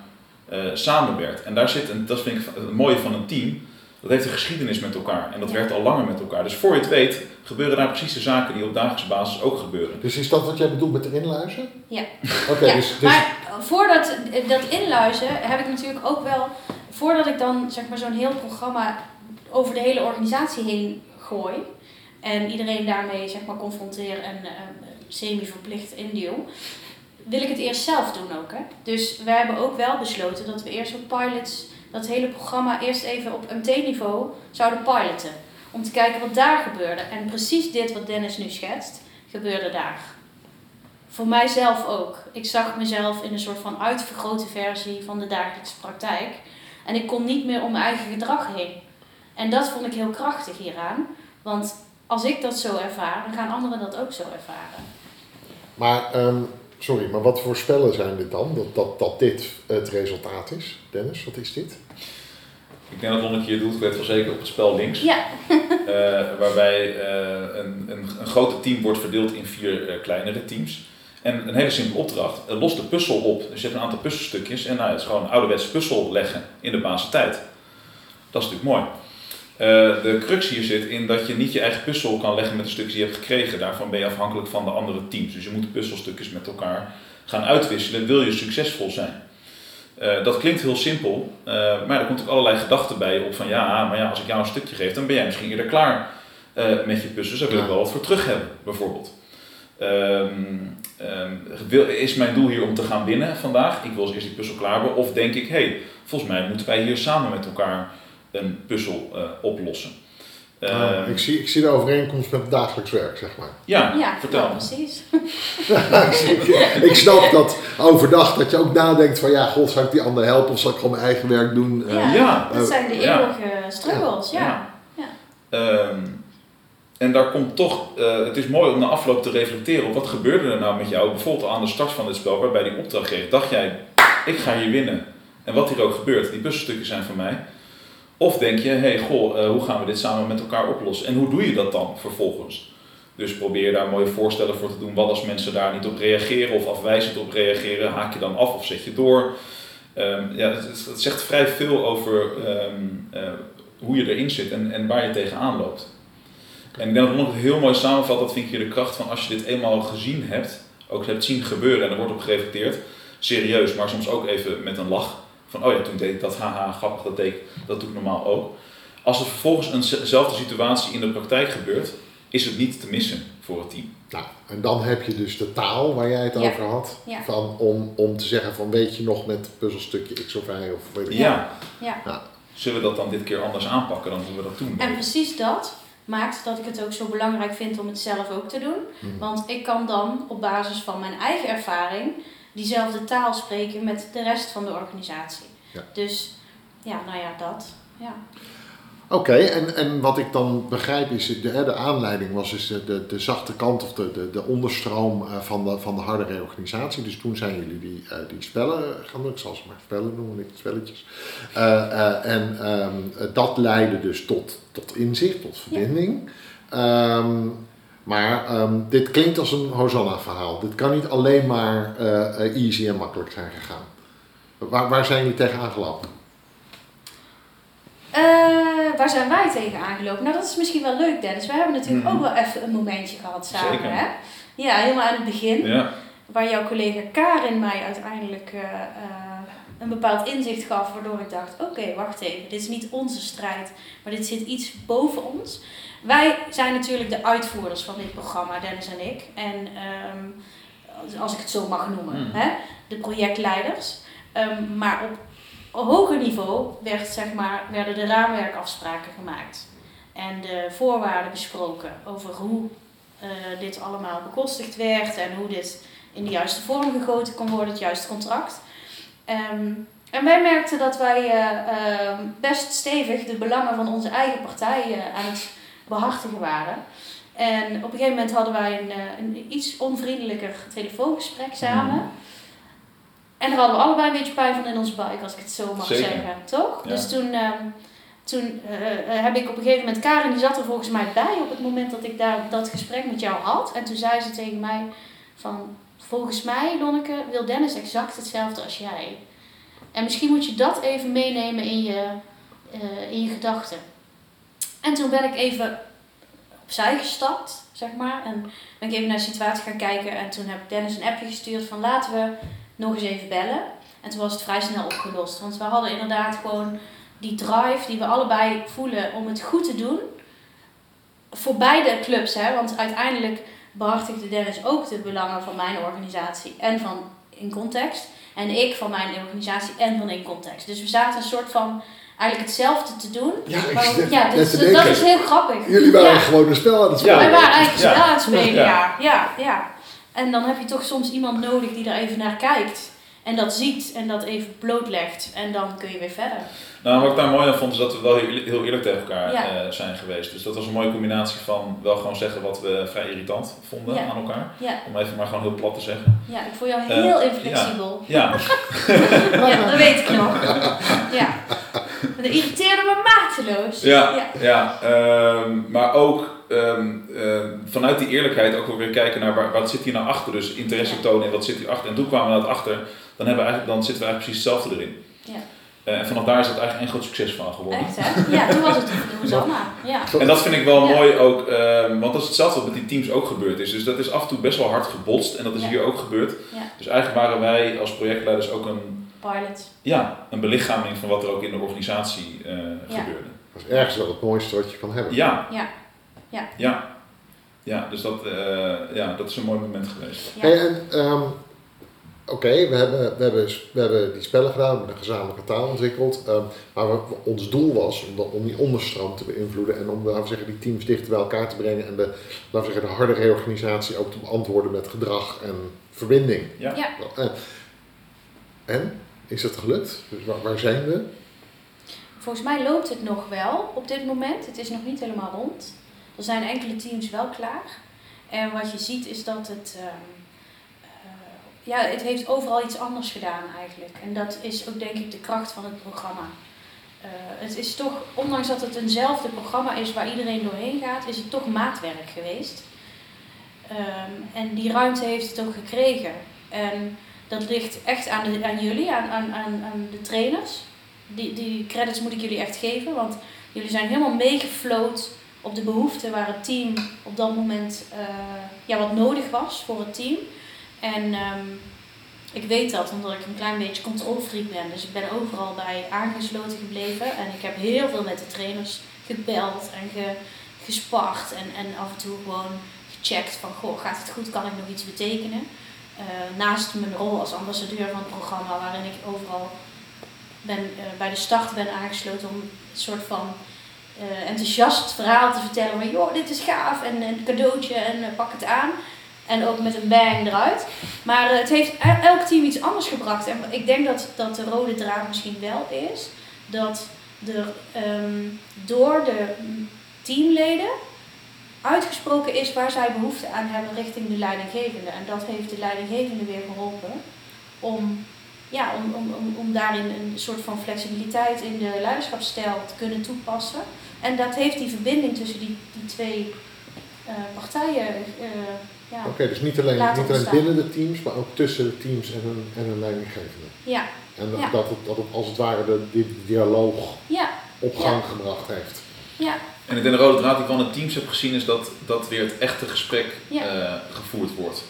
uh, samenwerkt. En daar zit, en dat vind ik het mooie van een team, dat heeft een geschiedenis met elkaar. En dat werkt al langer met elkaar. Dus voor je het weet, gebeuren daar precies de zaken die op dagelijkse basis ook gebeuren. Dus is dat wat jij bedoelt met de inluizen? Ja. Oké, ja, dus, dus... Maar voordat dat inluizen heb ik natuurlijk ook wel, voordat ik dan zeg maar zo'n heel programma over de hele organisatie heen gooi en iedereen daarmee zeg maar confronteer en uh, semi-verplicht induw, wil ik het eerst zelf doen ook. Hè? Dus we hebben ook wel besloten dat we eerst op pilots dat hele programma eerst even op MT-niveau zouden piloten. Om te kijken wat daar gebeurde. En precies dit wat Dennis nu schetst, gebeurde daar. Voor mijzelf ook. Ik zag mezelf in een soort van uitvergrote versie van de dagelijkse praktijk. En ik kon niet meer om mijn eigen gedrag heen. En dat vond ik heel krachtig hieraan. Want als ik dat zo ervaar, dan gaan anderen dat ook zo ervaren. Maar um, Sorry, maar wat voor spellen zijn dit dan? Dat, dat, dat dit het resultaat is? Dennis, wat is dit? Ik denk dat Lonneke je doet, ik weet wel zeker, op het spel links. Ja. uh, waarbij uh, een, een, een grote team wordt verdeeld in vier uh, kleinere teams. En een hele simpele opdracht. los de puzzel op. Dus je hebt een aantal puzzelstukjes. En nou, het is gewoon een ouderwets puzzel leggen in de basistijd. Dat is natuurlijk mooi. Uh, de crux hier zit in dat je niet je eigen puzzel kan leggen met de stukjes die je hebt gekregen. Daarvan ben je afhankelijk van de andere teams. Dus je moet puzzelstukjes met elkaar gaan uitwisselen, wil je succesvol zijn. Uh, dat klinkt heel simpel, uh, maar er komt ook allerlei gedachten bij op van ja, maar ja, als ik jou een stukje geef, dan ben jij misschien eerder klaar met je puzzels. Daar wil ik wel wat voor terug hebben, bijvoorbeeld. Um, um, is mijn doel hier om te gaan winnen vandaag? Ik wil eens eerst die puzzel klaar hebben. Of denk ik, hé, hey, volgens mij moeten wij hier samen met elkaar een puzzel uh, oplossen. Uh, ik, zie, ik zie de overeenkomst met het dagelijks werk, zeg maar. Ja, ja vertel. Ja, precies. ik, snap dat overdag dat je ook nadenkt van ja, god, zou ik die ander helpen of zal ik gewoon mijn eigen werk doen? Ja, ja. dat zijn de eeuwige struggles, ja. Um, en daar komt toch, uh, het is mooi om na afloop te reflecteren op wat gebeurde er nou met jou, bijvoorbeeld aan de start van dit spel, waarbij die opdracht kreeg. Dacht jij, ik ga hier winnen. En wat hier ook gebeurt, die puzzelstukjes zijn van mij. Of denk je, hey, goh, uh, hoe gaan we dit samen met elkaar oplossen? En hoe doe je dat dan vervolgens? Dus probeer daar mooie voorstellen voor te doen. Wat als mensen daar niet op reageren of afwijzend op reageren? Haak je dan af of zet je door? Um, ja, het, zegt vrij veel over um, uh, hoe je erin zit en, en waar je tegenaan loopt. En ik denk dat het heel mooi samenvat, dat vind ik hier de kracht van als je dit eenmaal gezien hebt, ook hebt zien gebeuren en er wordt op gereflecteerd, serieus, maar soms ook even met een lach van, oh ja, toen deed ik dat, haha, grappig, dat, deed ik, dat doe ik normaal ook. Als er vervolgens eenzelfde situatie in de praktijk gebeurt, is het niet te missen voor het team. Nou, en dan heb je dus de taal waar jij het over had. Van, om, om te zeggen van weet je nog met puzzelstukje X of Y of weet ik ja. ja. ja. Zullen we dat dan dit keer anders aanpakken dan hoe we dat doen? En precies dat maakt dat ik het ook zo belangrijk vind om het zelf ook te doen. Hmm. Want ik kan dan op basis van mijn eigen ervaring diezelfde taal spreken met de rest van de organisatie. Ja. Dus ja, nou ja, dat. Ja. Oké, en, en wat ik dan begrijp is, de, de aanleiding was dus de, de, de zachte kant of de, de, de onderstroom eh, van de, van de harde reorganisatie. Dus toen zijn jullie die, eh, die spellen gaan doen, ik zal ze maar spellen noemen, niet spelletjes. Eh, en ehm, dat leidde dus tot, tot inzicht, tot verbinding. Ehm, maar ehm, dit klinkt als een Hosanna-verhaal. Dit kan niet alleen maar eh, eh, easy en makkelijk zijn gegaan. Waar, waar zijn jullie tegenaan gelopen? Eh, waar zijn wij tegen aangelopen? Nou, dat is misschien wel leuk, Dennis. We hebben natuurlijk Mhm. ook wel even een momentje gehad samen. Zeker. Hè? Ja, helemaal aan het begin. Ja, Waar jouw collega Karin mij uiteindelijk eh, eh, een bepaald inzicht gaf. Waardoor ik dacht, oké, wacht even. Dit is niet onze strijd. Maar dit zit iets boven ons. Wij zijn natuurlijk de uitvoerders van dit programma, Dennis en ik. En ehm, als- ik het zo mag noemen. Mhm. Hè? De projectleiders. Ehm, maar op op hoger niveau werd, zeg maar, werden de raamwerkafspraken gemaakt. En de voorwaarden besproken over hoe eh, dit allemaal bekostigd werd en hoe dit in de juiste vorm gegoten kon worden, het juiste contract. Ehm, en wij merkten dat wij eh, ehm, best stevig de belangen van onze eigen partij eh, aan het behartigen waren. En op een gegeven moment hadden wij een, eh, een iets onvriendelijker telefoongesprek samen. Mhm. En daar hadden we allebei een beetje pijn van in onze buik, als ik het zo mag Zeker. zeggen. Toch? Ja. Dus toen, ehm, toen heb ik op een gegeven moment... Karin die zat er volgens mij bij op het moment dat ik daar dat gesprek met jou had. En toen zei ze tegen mij van... Volgens mij, Lonneke, wil Dennis exact hetzelfde als jij. En misschien moet je dat even meenemen in je, eh, in je gedachten. En toen ben ik even opzij gestapt, zeg maar. En ben ik even naar de situatie gaan kijken. En toen heb Dennis een appje gestuurd van laten we nog eens even bellen. En toen was het vrij snel opgelost. Want we hadden inderdaad gewoon die drive die we allebei voelen om het goed te doen. Voor beide clubs, hè. Want uiteindelijk behartigde Dennis ook de belangen van mijn organisatie en van In Context. En ik van mijn organisatie en van In Context. Dus we zaten een soort van eigenlijk hetzelfde te doen. Ja, Maar, ja, dus, te dat is heel grappig. Jullie waren Ja. gewoon een spel aan het spelen. Wij waren eigenlijk Ja. spel aan het spelen, Ja. ja. ja. ja, En dan heb je toch soms iemand nodig die er even naar kijkt. En dat ziet en dat even blootlegt. En dan kun je weer verder. Nou, wat ik daar mooi aan vond, is dat we wel heel, heel eerlijk tegen elkaar Ja. eh, zijn geweest. Dus dat was een mooie combinatie van wel gewoon zeggen wat we vrij irritant vonden Ja. aan elkaar. Ja, Om even maar gewoon heel plat te zeggen. ja ik voel jou Eh, heel inflexibel. Ja, Ja, dat weet ik nog. Ja. Dat irriteerde me mateloos. ja, Ja. ja. ehm, maar ook ehm, ehm, vanuit die eerlijkheid ook wel weer kijken naar waar, wat zit hier nou achter. Dus interesse tonen in wat zit hier achter. En toen kwamen we naar het achter, dan, hebben we eigenlijk, dan zitten we eigenlijk precies hetzelfde erin. Ja. Eh, en vanaf daar is het eigenlijk één groot succes van geworden. Echt hè? Ja, toen was het de Hosanna. Ja. En dat vind ik wel Ja. mooi ook, ehm, want dat is hetzelfde wat met die teams ook gebeurd is. Dus dat is af en toe best wel hard gebotst en dat is Ja. hier ook gebeurd. Ja. Dus eigenlijk waren wij als projectleiders ook een, Pilot. ja, een belichaming van wat er ook in de organisatie eh, Ja. gebeurde. Dat is ergens wel het mooiste wat je kan hebben. Ja. Ja. Ja. Ja. Ja, dus dat, eh, ja, dat is een mooi moment geweest. Ja. Hey, en, ehm, Oké, we, hebben, we, hebben, we hebben die spellen gedaan, we hebben een gezamenlijke taal ontwikkeld. ehm, maar we- ons doel was om, dat, om die onderstroom te beïnvloeden en om laten we zeggen, die teams dichter bij elkaar te brengen. En de, laten we zeggen, de harde reorganisatie ook te beantwoorden met gedrag en verbinding. Ja. Ja. En, en? Is dat gelukt? Dus waar, waar zijn we? Volgens mij loopt het nog wel op dit moment. Het is nog niet helemaal rond. Er zijn enkele teams wel klaar. En wat je ziet is dat het. ehm, eh, ja, het heeft overal iets anders gedaan eigenlijk. En dat is ook denk ik de kracht van het programma. Eh, het is toch, ondanks dat het eenzelfde programma is waar iedereen doorheen gaat, is het toch maatwerk geweest. Ehm, en die ruimte heeft het ook gekregen. En dat ligt echt aan, de, aan jullie, aan, aan, aan, de trainers. Die, die credits moet ik jullie echt geven, want jullie zijn helemaal meegefloat op de behoeften waar het team op dat moment eh, ja, wat nodig was voor het team. En ehm, ik weet dat omdat ik een klein beetje controlfreak ben. Dus ik ben overal bij aangesloten gebleven. En ik heb heel veel met de trainers gebeld en ge, gespart. En, en af en toe gewoon gecheckt van, goh, gaat het goed? Kan ik nog iets betekenen? Eh, naast mijn rol als ambassadeur van het programma, waarin ik overal ben, eh, bij de start ben aangesloten om een soort van eh, enthousiast verhaal te vertellen. Van, joh, dit is gaaf en een cadeautje en pak het aan. En ook met een bang eruit. Maar eh, het heeft e- elk team iets anders gebracht. En ik denk dat, dat de rode draad misschien wel is dat er ehm, door de teamleden uitgesproken is waar zij behoefte aan hebben richting de leidinggevende. En dat heeft de leidinggevende weer geholpen om, ja, om, om, om, daarin een soort van flexibiliteit in de leiderschapsstijl te kunnen toepassen. En dat heeft die verbinding tussen die, die twee eh, partijen. eh, ja. Oké, dus niet alleen, niet alleen binnen de teams, maar ook tussen de teams en een, en een leidinggevende. ja, En dat, Ja. dat, het, dat het als het ware de, die dialoog ja, op gang gebracht heeft. ja, En ik denk de rode draad die ik van de teams heb gezien is dat, dat weer het echte gesprek Ja. eh, gevoerd wordt.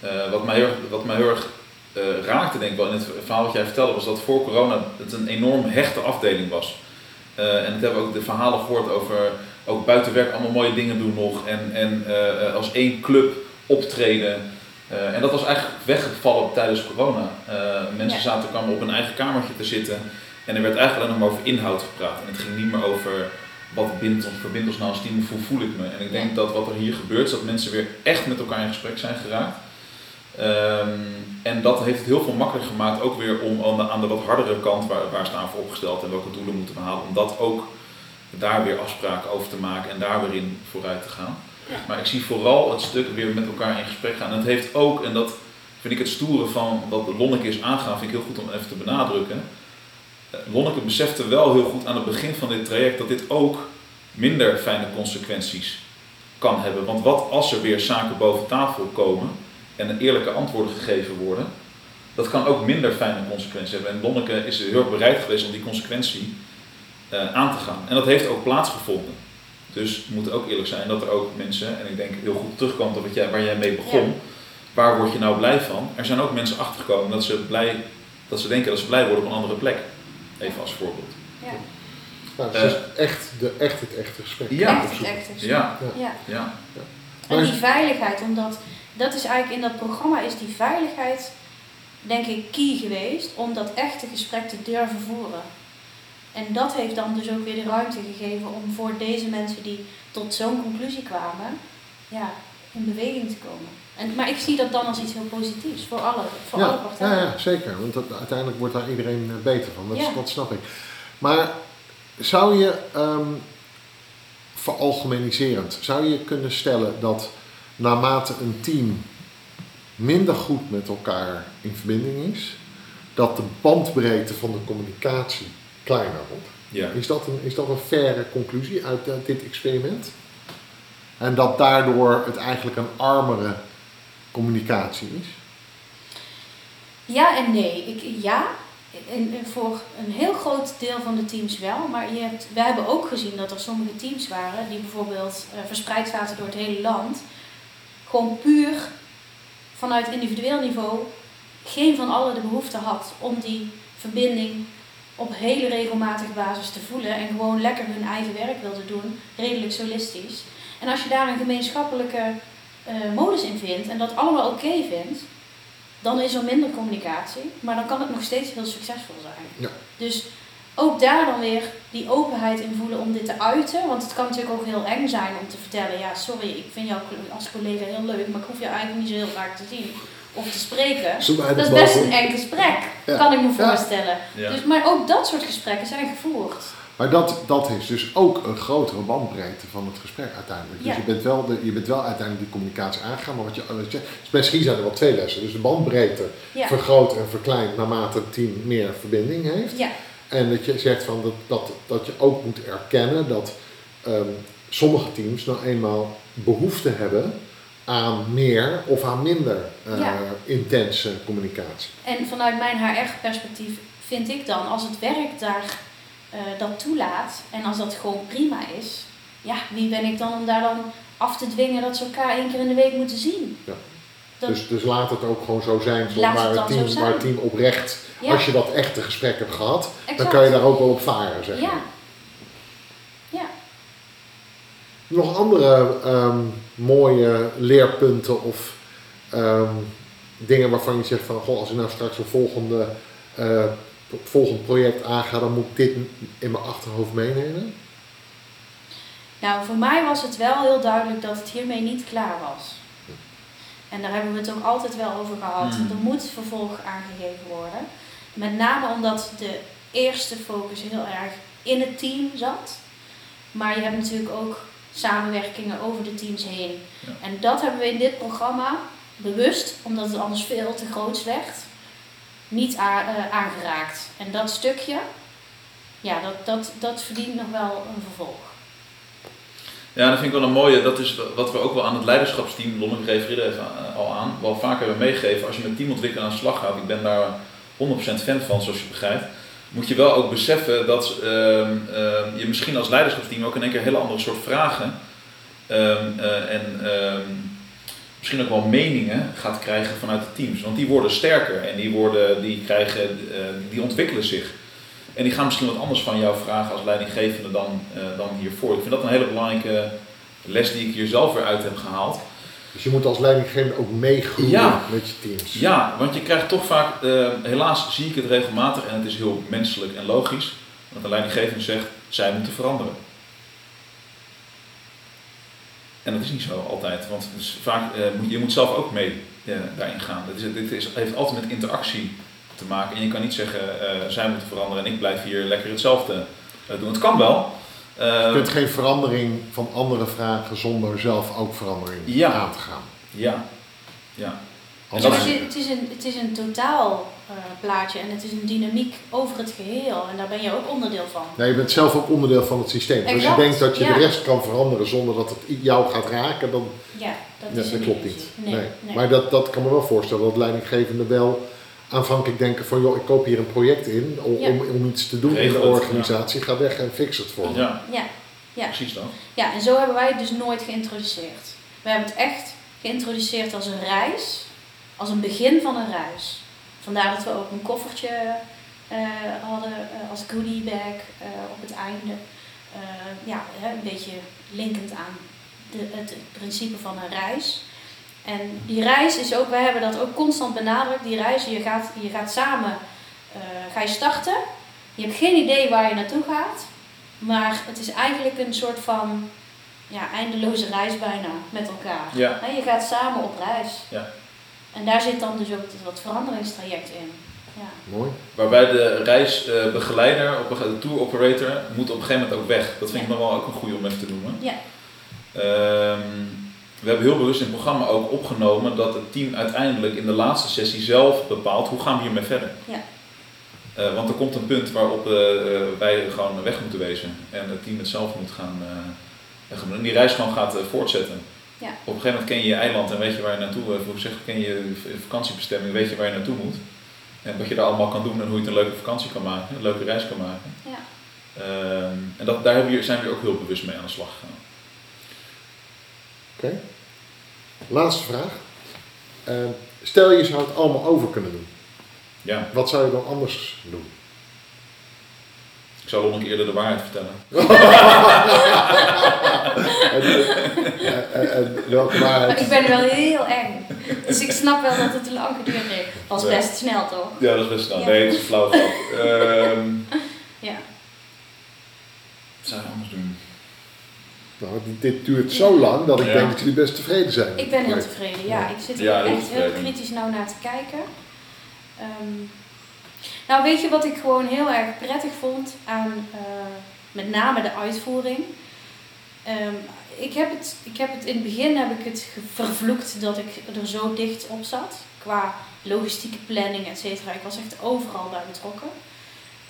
Eh, wat mij heel, erg- wat mij heel erg eh, raakte, denk ik wel, in het verhaal wat jij vertelde, was dat voor corona het een enorm hechte afdeling was. Eh, en het hebben we ook de verhalen gehoord over ook buiten werk allemaal mooie dingen doen nog. En, en eh, eh, als één club optreden. Eh, en dat was eigenlijk weggevallen tijdens corona. Mensen Ja. zaten, kwamen op een eigen kamertje te zitten. En er werd eigenlijk alleen nog maar over inhoud gepraat. En het ging niet meer over wat bindt ons, verbindt ons nou als team, hoe voel ik me. En ik denk Ja. dat wat er hier gebeurt, is dat mensen weer echt met elkaar in gesprek zijn geraakt. Ehm, en dat heeft het heel veel makkelijker gemaakt, ook weer om aan de, aan de wat hardere kant, waar, waar staan we voor opgesteld en welke doelen moeten we halen, om dat ook daar weer afspraken over te maken en daar weer in vooruit te gaan. Ja. Maar ik zie vooral het stuk weer met elkaar in gesprek gaan. En het heeft ook, en dat vind ik het stoere van wat Lonneke is vind ik heel goed om even te benadrukken. Eh, Lonneke besefte wel heel goed aan het begin van dit traject dat dit ook minder fijne consequenties kan hebben. Want wat als er weer zaken boven tafel komen en een eerlijke antwoorden gegeven worden, dat kan ook minder fijne consequenties hebben. En Lonneke is heel erg bereid geweest om die consequentie eh, aan te gaan. En dat heeft ook plaatsgevonden. Dus we moeten ook eerlijk zijn dat er ook mensen, en ik denk heel goed terugkomt op wat jij, waar jij mee begon, Ja. waar word je nou blij van? Er zijn ook mensen achtergekomen dat ze, blij, dat ze denken dat ze blij worden op een andere plek. Even als voorbeeld. ja. Nou, dus echt, de, echt het echte gesprek. Ja. echt het echte. Ja, ja. ja. En die veiligheid, omdat dat is eigenlijk in dat programma is die veiligheid, denk ik, key geweest om dat echte gesprek te durven voeren. En dat heeft dan dus ook weer de ruimte gegeven om voor deze mensen die tot zo'n conclusie kwamen, ja, in beweging te komen. En, maar ik zie dat dan als iets heel positiefs voor alle, voor alle partijen. ja, ja, zeker. Want dat, uiteindelijk wordt daar iedereen eh, beter van. Dat, Ja. dat snap ik. Maar zou je, ehm veralgemeniserend, zou je kunnen stellen dat naarmate een team minder goed met elkaar in verbinding is, dat de bandbreedte van de communicatie kleiner wordt? ja. Is dat een, is dat een faire conclusie uit eh, dit experiment? En dat daardoor het eigenlijk een armere communicatie is? Ja en nee. Ik, ja, en, en voor een heel groot deel van de teams wel. Maar je hebt, we hebben ook gezien dat er sommige teams waren die bijvoorbeeld eh, verspreid zaten door het hele land. Gewoon puur vanuit individueel niveau geen van allen de behoefte had om die verbinding op hele regelmatige basis te voelen en gewoon lekker hun eigen werk wilden doen, redelijk solistisch. En als je daar een gemeenschappelijke eh, modus in vindt en dat allemaal oké vindt, dan is er minder communicatie, maar dan kan het nog steeds heel succesvol zijn. Ja. Dus ook daar dan weer die openheid in voelen om dit te uiten, want het kan natuurlijk ook heel eng zijn om te vertellen, ja sorry, ik vind jou als collega heel leuk, maar ik hoef jou eigenlijk niet zo heel vaak te zien of te spreken. Dat is best een eng gesprek, Ja. kan ik me voorstellen. Ja. Dus, maar ook dat soort gesprekken zijn gevoerd. Maar dat, dat is dus ook een grotere bandbreedte van het gesprek uiteindelijk. Dus je, bent wel de, je bent wel uiteindelijk die communicatie aangegaan, maar wat je, wat je dus misschien zijn er wel twee lessen. Dus de bandbreedte Ja, vergroot en verkleint naarmate het team meer verbinding heeft. ja, En dat je zegt van dat, dat, dat je ook moet erkennen dat ehm, sommige teams nou eenmaal behoefte hebben aan meer of aan minder eh, Ja. intense communicatie. En vanuit mijn HR-perspectief vind ik dan, als het werk daar eh, dat toelaat en als dat gewoon prima is, ja, wie ben ik dan om daar dan af te dwingen dat ze elkaar één keer in de week moeten zien? Ja. Dat- Dus, dus laat het ook gewoon zo zijn, het waar, het team, waar het team oprecht, Ja, als je dat echte gesprek hebt gehad, dan kan je daar ook wel op varen, zeg maar. ja. Nog andere ehm, mooie leerpunten of ehm, dingen waarvan je zegt van, goh, als ik nou straks een volgende, eh, volgend project aanga, dan moet ik dit in mijn achterhoofd meenemen? Nou, voor mij was het wel heel duidelijk dat het hiermee niet klaar was. En daar hebben we het ook altijd wel over gehad. Hmm. Er moet vervolg aangegeven worden. Met name omdat de eerste focus heel erg in het team zat. Maar je hebt natuurlijk ook samenwerkingen over de teams heen. Ja. En dat hebben we in dit programma bewust, omdat het anders veel te groot werd, niet eh, aangeraakt. En dat stukje, ja, dat, dat, dat verdient nog wel een vervolg. Ja, dat vind ik wel een mooie. Dat is wat we ook wel aan het leiderschapsteam, Lonneke refereerde even eh, al aan, wel vaker hebben meegegeven. Als je met teamontwikkeling aan de slag gaat, ik ben daar 100% fan van, zoals je begrijpt. Moet je wel ook beseffen dat ehm, ehm, je misschien als leiderschapsteam ook in één keer hele andere soort vragen ehm, eh, en misschien ook wel meningen gaat krijgen vanuit de teams. Want die worden sterker en die, worden, die, krijgen, die ontwikkelen zich. En die gaan misschien wat anders van jou vragen als leidinggevende dan, eh, dan hiervoor. Ik vind dat een hele belangrijke les die ik hier zelf weer uit heb gehaald. Dus je moet als leidinggevende ook meegroeien Ja. met je teams. Ja, want je krijgt toch vaak, eh, helaas zie ik het regelmatig en het is heel menselijk en logisch, dat een leidinggevende zegt, zij moeten veranderen. En dat is niet zo altijd, want vaak, eh, moet, je moet zelf ook mee eh, daarin gaan. Het is, dit is, heeft altijd met interactie te maken en je kan niet zeggen, zij moeten veranderen en ik blijf hier lekker hetzelfde doen. Het kan wel. Je kunt geen verandering van anderen vragen zonder zelf ook verandering Ja. aan te gaan. ja, ja. Als je- het, is, het, is een, het is een totaal eh, plaatje en het is een dynamiek over het geheel. En daar ben je ook onderdeel van. Nee, je bent zelf ook onderdeel van het systeem. Als je Exact, denkt dat je ja. de rest kan veranderen zonder dat het jou gaat raken, dan Ja, dat ja, is dat klopt niet. Nee, Nee. nee. Maar dat, dat kan me wel voorstellen dat leidinggevenden wel aanvankelijk denken van joh, ik koop hier een project in om, Ja. om, om iets te doen in de organisatie. Ga weg en fix het voor me. ja, Ja, ja. precies dat. ja, en zo hebben wij het dus nooit geïntroduceerd. We hebben het echt geïntroduceerd als een reis, als een begin van een reis. Vandaar dat we ook een koffertje eh, hadden eh, als goodie bag eh, op het einde. Eh, ja, hè, een beetje linkend aan de, het principe van een reis. En die reis is ook, wij hebben dat ook constant benadrukt, die reis, je gaat, je gaat samen, eh, ga je starten. Je hebt geen idee waar je naartoe gaat, maar het is eigenlijk een soort van ja, eindeloze reis bijna met elkaar. Ja. Hè, Je gaat samen op reis. Ja. En daar zit dan dus ook dat veranderingstraject in. Ja. Mooi. Waarbij de reisbegeleider, op een- de tour operator, moet op een gegeven moment ook weg. Dat vind ik nog wel ook een goede om even te noemen. Ja. Ehm, we hebben heel bewust in het programma ook opgenomen dat het team uiteindelijk in de laatste sessie zelf bepaalt hoe gaan we hiermee verder. Ja. Eh, want er komt een punt waarop eh, eh, wij gewoon weg moeten wezen en het team het zelf moet gaan, doen. En die reis gewoon gaat voortzetten. Ja. Op een gegeven moment ken je je eiland en weet je waar je naartoe, hoe zeg, ken je je vakantiebestemming, weet je waar je naartoe moet. En wat je daar allemaal kan doen en hoe je het een leuke vakantie kan maken, een leuke reis kan maken. Ja. Ehm, en dat, daar zijn we ook heel bewust mee aan de slag gegaan. Oké. Laatste vraag. Eh, stel je zou het allemaal over kunnen doen. Ja, Wat zou je dan anders doen? ik zou nog eerder de waarheid vertellen. en, en- en- en welke Maar waarheid? ik ben wel heel eng. Dus ik snap wel dat het te lang geduurd heeft. Was best snel toch? Ja, dat is best snel. Ja. Nee, het is een flauw grap. Ehm, Ja. wat zou je anders doen? Nou, dit, dit duurt zo lang dat ik Ja. denk dat jullie best tevreden zijn. Ik ben heel tevreden. Ja, ik zit hier Ja, heel echt heel kritisch nou naar te kijken. Ehm, nou, weet je wat ik gewoon heel erg prettig vond aan eh, met name de uitvoering? Ehm, ik, heb het, ik heb het in het begin heb ik het vervloekt dat ik er zo dicht op zat. Qua logistieke planning, et cetera. Ik was echt overal bij betrokken.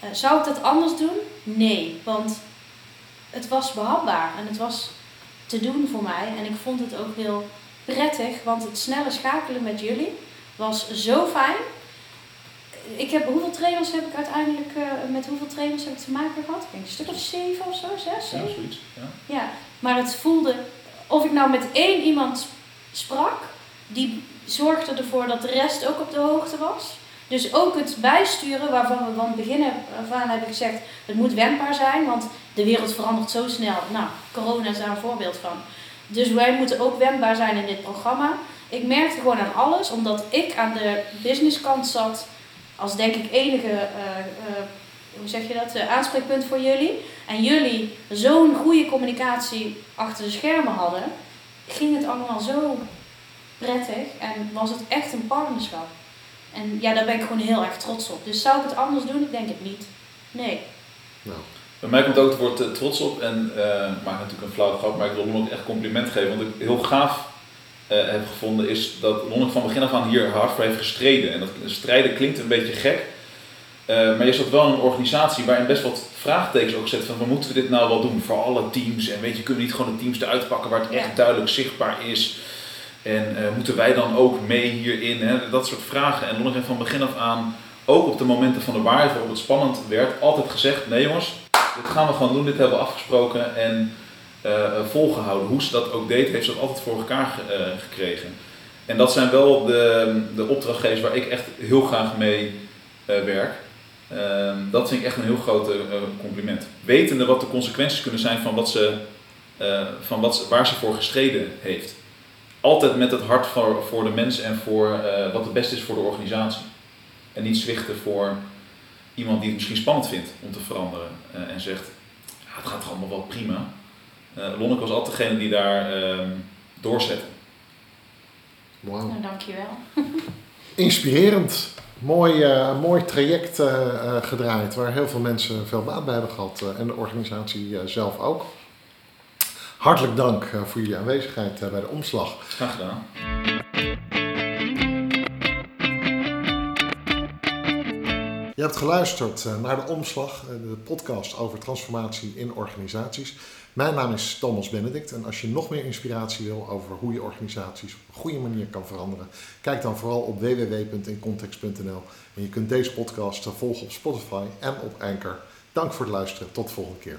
Eh, zou ik dat anders doen? Nee, want het was behapbaar en het was te doen voor mij. En ik vond het ook heel prettig, want het snelle schakelen met jullie was zo fijn. Ik heb, hoeveel trainers heb ik uiteindelijk, eh, met hoeveel trainers heb ik te maken gehad? Ik denk een stuk of zeven of zo, zes, Ja, zoiets. Ja. Ja, maar het voelde, of ik nou met één iemand sprak, die zorgde ervoor dat de rest ook op de hoogte was. Dus ook het bijsturen, waarvan we van het begin aan hebben gezegd, het moet wendbaar zijn, want de wereld verandert zo snel. Nou, corona is daar een voorbeeld van. Dus wij moeten ook wendbaar zijn in dit programma. Ik merkte gewoon aan alles, omdat ik aan de businesskant zat, als denk ik enige, eh, eh, hoe zeg je dat, eh, aanspreekpunt voor jullie. En jullie zo'n goede communicatie achter de schermen hadden, ging het allemaal zo prettig en was het echt een partnerschap. En ja, daar ben ik gewoon heel erg trots op. Dus zou ik het anders doen? Ik denk het niet. Nee. Nou, Bij mij komt ook het woord eh, trots op en uh, ik maak natuurlijk een flauwe grap, maar ik wil Lonnek echt compliment geven. Want ik heel gaaf uh, heb gevonden is dat Lonnek van begin af aan hier hard voor heeft gestreden. En dat strijden klinkt een beetje gek, maar je zat wel in een organisatie waarin best wat vraagtekens ook zet van, van moeten we dit nou wel doen voor alle teams? En weet je, kunnen we niet gewoon de teams eruit pakken waar het echt duidelijk zichtbaar is? En moeten wij dan ook mee hierin? Hè? Dat soort vragen. En heeft van begin af aan, ook op de momenten van de waarheid waarop het spannend werd, altijd gezegd, nee jongens, dit gaan we gewoon doen, dit hebben we afgesproken en uh, volgehouden. Hoe ze dat ook deed, heeft ze dat altijd voor elkaar gekregen. En dat zijn wel de, de opdrachtgevers waar ik echt heel graag mee werk. Ehm, dat vind ik echt een heel groot compliment. Wetende wat de consequenties kunnen zijn van, wat ze, van wat waar ze voor gestreden heeft. Altijd met het hart voor, voor de mens en voor wat het beste is voor de organisatie. En niet zwichten voor iemand die het misschien spannend vindt om te veranderen uh, en zegt, ja, het gaat allemaal wel prima. Uh, Lonneke was altijd degene die daar uh, doorzette. Wow. Nou, dankjewel. Inspirerend. Mooi, uh, mooi traject gedraaid waar heel veel mensen veel baat bij hebben gehad en de organisatie zelf ook. Hartelijk dank voor jullie aanwezigheid bij de omslag. Graag gedaan. Je hebt geluisterd eh, naar de Omslag, eh, de podcast over transformatie in organisaties. Mijn naam is Thomas Benedict en als je nog meer inspiratie wil over hoe je organisaties op een goede manier kan veranderen, kijk dan vooral op www.incontext.nl en je kunt deze podcast volgen op Spotify en op Anchor. Dank voor het luisteren, tot de volgende keer.